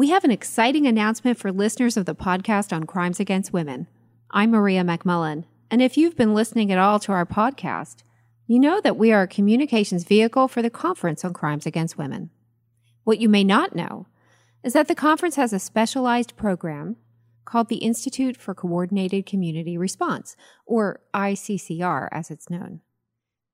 We have an exciting announcement for listeners of the podcast on crimes against women. I'm Maria McMullen, and if you've been listening at all to our podcast, you know that we are a communications vehicle for the Conference on Crimes Against Women. What you may not know is that the conference has a specialized program called the Institute for Coordinated Community Response, or ICCR as it's known.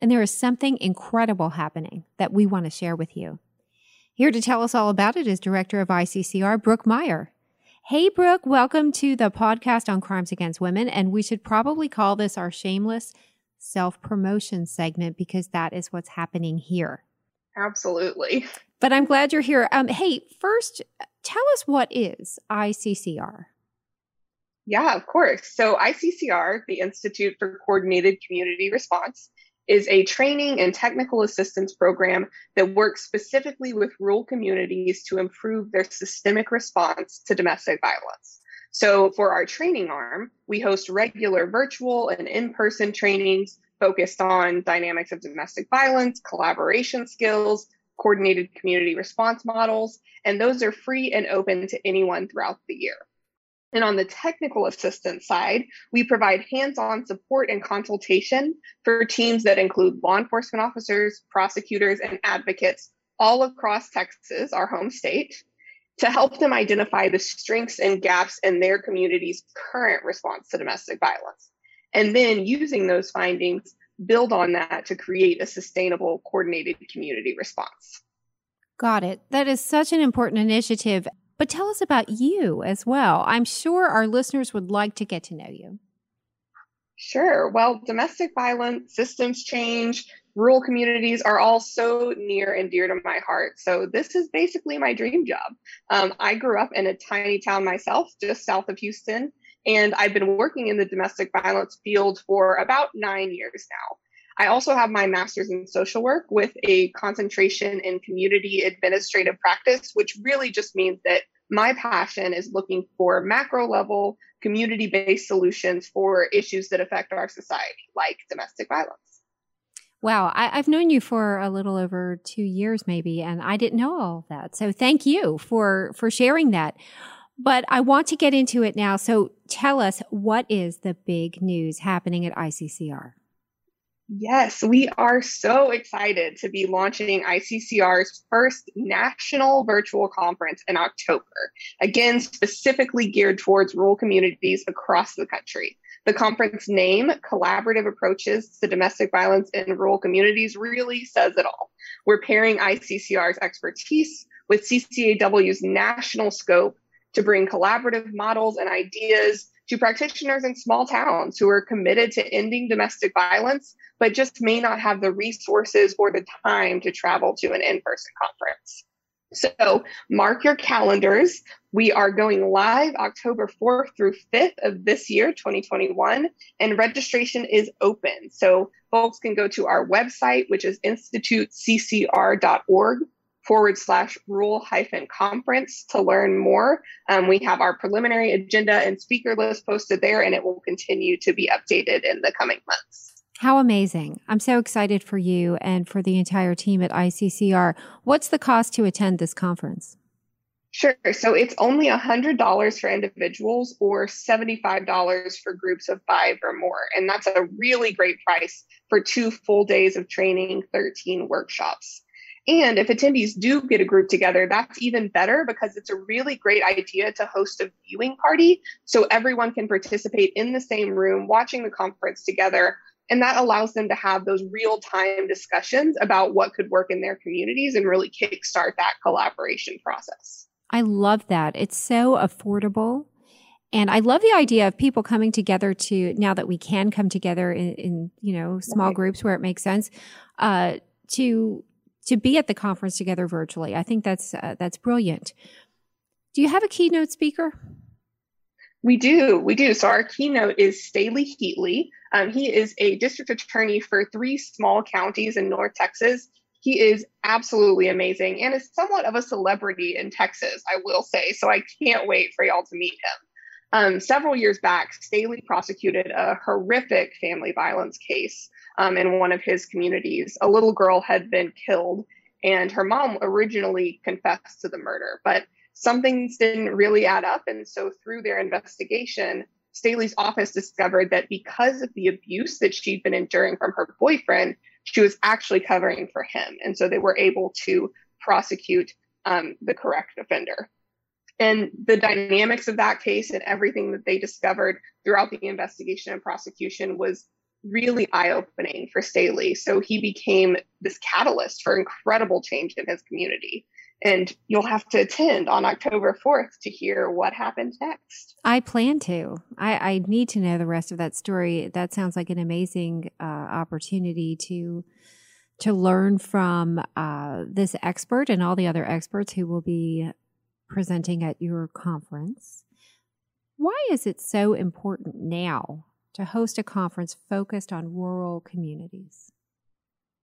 And there is something incredible happening that we want to share with you. Here to tell us all about it is Director of ICCR, Brooke Meyer. Hey, Brooke, welcome to the podcast on crimes against women. And we should probably call this our shameless self promotion segment because that is what's happening here. Absolutely. But I'm glad you're here. Um, hey, first, tell us what is ICCR? Yeah, of course. So, ICCR, the Institute for Coordinated Community Response, is a training and technical assistance program that works specifically with rural communities to improve their systemic response to domestic violence. So, for our training arm, we host regular virtual and in person trainings focused on dynamics of domestic violence, collaboration skills, coordinated community response models, and those are free and open to anyone throughout the year. And on the technical assistance side, we provide hands on support and consultation for teams that include law enforcement officers, prosecutors, and advocates all across Texas, our home state, to help them identify the strengths and gaps in their community's current response to domestic violence. And then using those findings, build on that to create a sustainable, coordinated community response. Got it. That is such an important initiative. But tell us about you as well. I'm sure our listeners would like to get to know you. Sure. Well, domestic violence, systems change, rural communities are all so near and dear to my heart. So, this is basically my dream job. Um, I grew up in a tiny town myself, just south of Houston, and I've been working in the domestic violence field for about nine years now. I also have my master's in social work with a concentration in community administrative practice, which really just means that my passion is looking for macro level community based solutions for issues that affect our society, like domestic violence. Wow, I, have known you for a little over two years, maybe, and I didn't know all that. So thank you for for sharing that. But I want to get into it now. So tell us what is the big news happening at ICCR? Yes, we are so excited to be launching ICCR's first national virtual conference in October. Again, specifically geared towards rural communities across the country. The conference name, Collaborative Approaches to Domestic Violence in Rural Communities, really says it all. We're pairing ICCR's expertise with CCAW's national scope to bring collaborative models and ideas to practitioners in small towns who are committed to ending domestic violence but just may not have the resources or the time to travel to an in person conference. So mark your calendars. We are going live October 4th through 5th of this year, 2021, and registration is open. So folks can go to our website, which is instituteccr.org forward slash rural hyphen conference to learn more. Um, we have our preliminary agenda and speaker list posted there, and it will continue to be updated in the coming months. How amazing. I'm so excited for you and for the entire team at ICCR. What's the cost to attend this conference? Sure. So it's only $100 for individuals or $75 for groups of five or more. And that's a really great price for two full days of training, 13 workshops. And if attendees do get a group together, that's even better because it's a really great idea to host a viewing party so everyone can participate in the same room watching the conference together and that allows them to have those real time discussions about what could work in their communities and really kickstart that collaboration process. I love that. It's so affordable. And I love the idea of people coming together to now that we can come together in, in you know small right. groups where it makes sense uh, to to be at the conference together virtually. I think that's uh, that's brilliant. Do you have a keynote speaker? We do, we do. So our keynote is Staley Heatley. Um, he is a district attorney for three small counties in North Texas. He is absolutely amazing and is somewhat of a celebrity in Texas, I will say. So I can't wait for y'all to meet him. Um, several years back, Staley prosecuted a horrific family violence case um, in one of his communities. A little girl had been killed, and her mom originally confessed to the murder, but some things didn't really add up. And so through their investigation, Staley's office discovered that because of the abuse that she'd been enduring from her boyfriend, she was actually covering for him. And so they were able to prosecute um, the correct offender. And the dynamics of that case and everything that they discovered throughout the investigation and prosecution was really eye opening for Staley. So he became this catalyst for incredible change in his community. And you'll have to attend on October 4th to hear what happened next. I plan to. I, I need to know the rest of that story. That sounds like an amazing uh, opportunity to to learn from uh, this expert and all the other experts who will be presenting at your conference. Why is it so important now to host a conference focused on rural communities?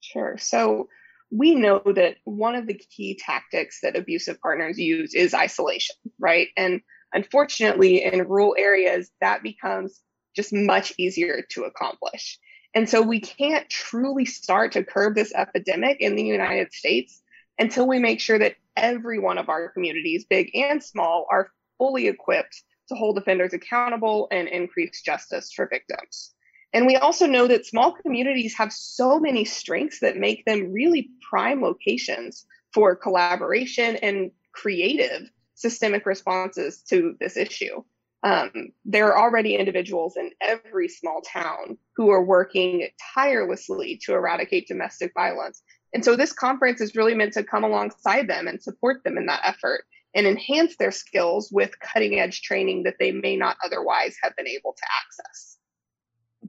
Sure. So, we know that one of the key tactics that abusive partners use is isolation, right? And unfortunately, in rural areas, that becomes just much easier to accomplish. And so we can't truly start to curb this epidemic in the United States until we make sure that every one of our communities, big and small, are fully equipped to hold offenders accountable and increase justice for victims. And we also know that small communities have so many strengths that make them really prime locations for collaboration and creative systemic responses to this issue. Um, there are already individuals in every small town who are working tirelessly to eradicate domestic violence. And so this conference is really meant to come alongside them and support them in that effort and enhance their skills with cutting edge training that they may not otherwise have been able to access.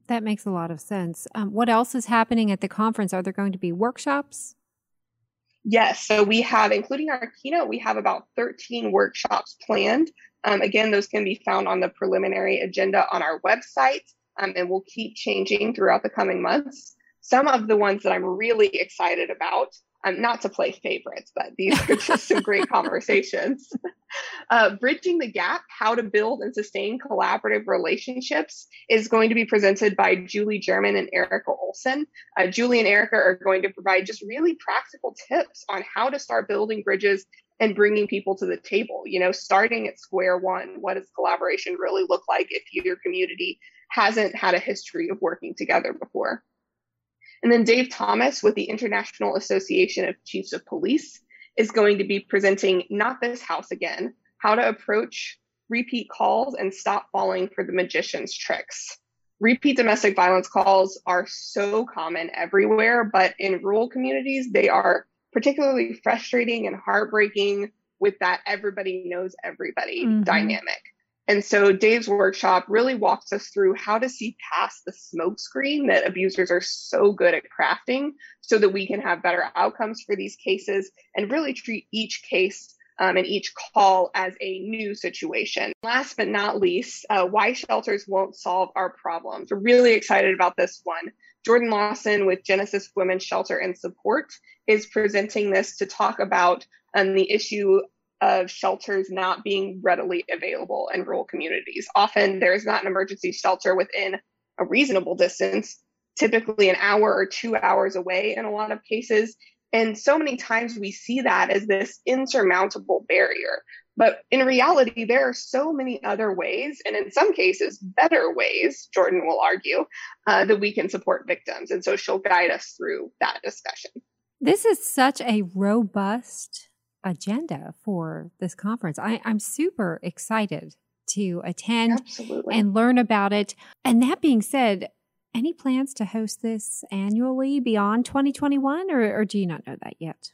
That makes a lot of sense. Um, what else is happening at the conference? Are there going to be workshops? Yes. So we have, including our keynote, we have about 13 workshops planned. Um, again, those can be found on the preliminary agenda on our website, um, and we'll keep changing throughout the coming months. Some of the ones that I'm really excited about um, not to play favorites, but these are just some great conversations. Uh, Bridging the Gap How to Build and Sustain Collaborative Relationships is going to be presented by Julie German and Erica Olson. Uh, Julie and Erica are going to provide just really practical tips on how to start building bridges and bringing people to the table. You know, starting at square one, what does collaboration really look like if your community hasn't had a history of working together before? And then Dave Thomas with the International Association of Chiefs of Police is going to be presenting Not This House Again How to Approach Repeat Calls and Stop Falling for the Magician's Tricks. Repeat domestic violence calls are so common everywhere, but in rural communities, they are particularly frustrating and heartbreaking with that everybody knows everybody mm-hmm. dynamic. And so Dave's workshop really walks us through how to see past the smokescreen that abusers are so good at crafting so that we can have better outcomes for these cases and really treat each case um, and each call as a new situation. Last but not least, uh, why shelters won't solve our problems. We're really excited about this one. Jordan Lawson with Genesis Women's Shelter and Support is presenting this to talk about um, the issue of shelters not being readily available in rural communities. Often there is not an emergency shelter within a reasonable distance, typically an hour or two hours away in a lot of cases. And so many times we see that as this insurmountable barrier. But in reality, there are so many other ways, and in some cases, better ways, Jordan will argue, uh, that we can support victims. And so she'll guide us through that discussion. This is such a robust agenda for this conference. I, I'm super excited to attend Absolutely. and learn about it. And that being said, any plans to host this annually beyond 2021, or, or do you not know that yet?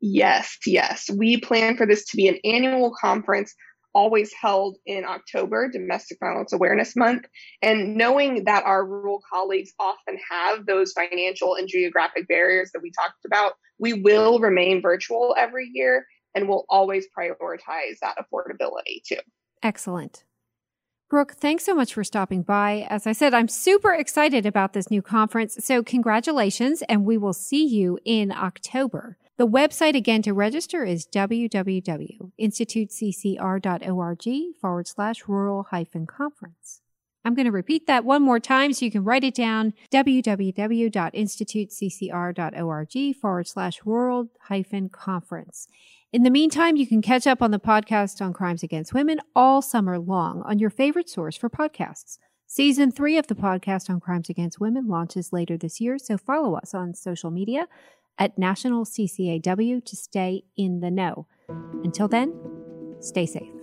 Yes, yes. We plan for this to be an annual conference always held in October, Domestic Violence Awareness Month. And knowing that our rural colleagues often have those financial and geographic barriers that we talked about, we will remain virtual every year and we'll always prioritize that affordability too. Excellent. Brooke, thanks so much for stopping by. As I said, I'm super excited about this new conference. So, congratulations, and we will see you in October. The website again to register is www.instituteccr.org forward slash rural hyphen conference. I'm going to repeat that one more time so you can write it down www.instituteccr.org forward slash rural hyphen conference. In the meantime, you can catch up on the podcast on crimes against women all summer long on your favorite source for podcasts. Season three of the podcast on crimes against women launches later this year, so follow us on social media at National CCAW to stay in the know. Until then, stay safe.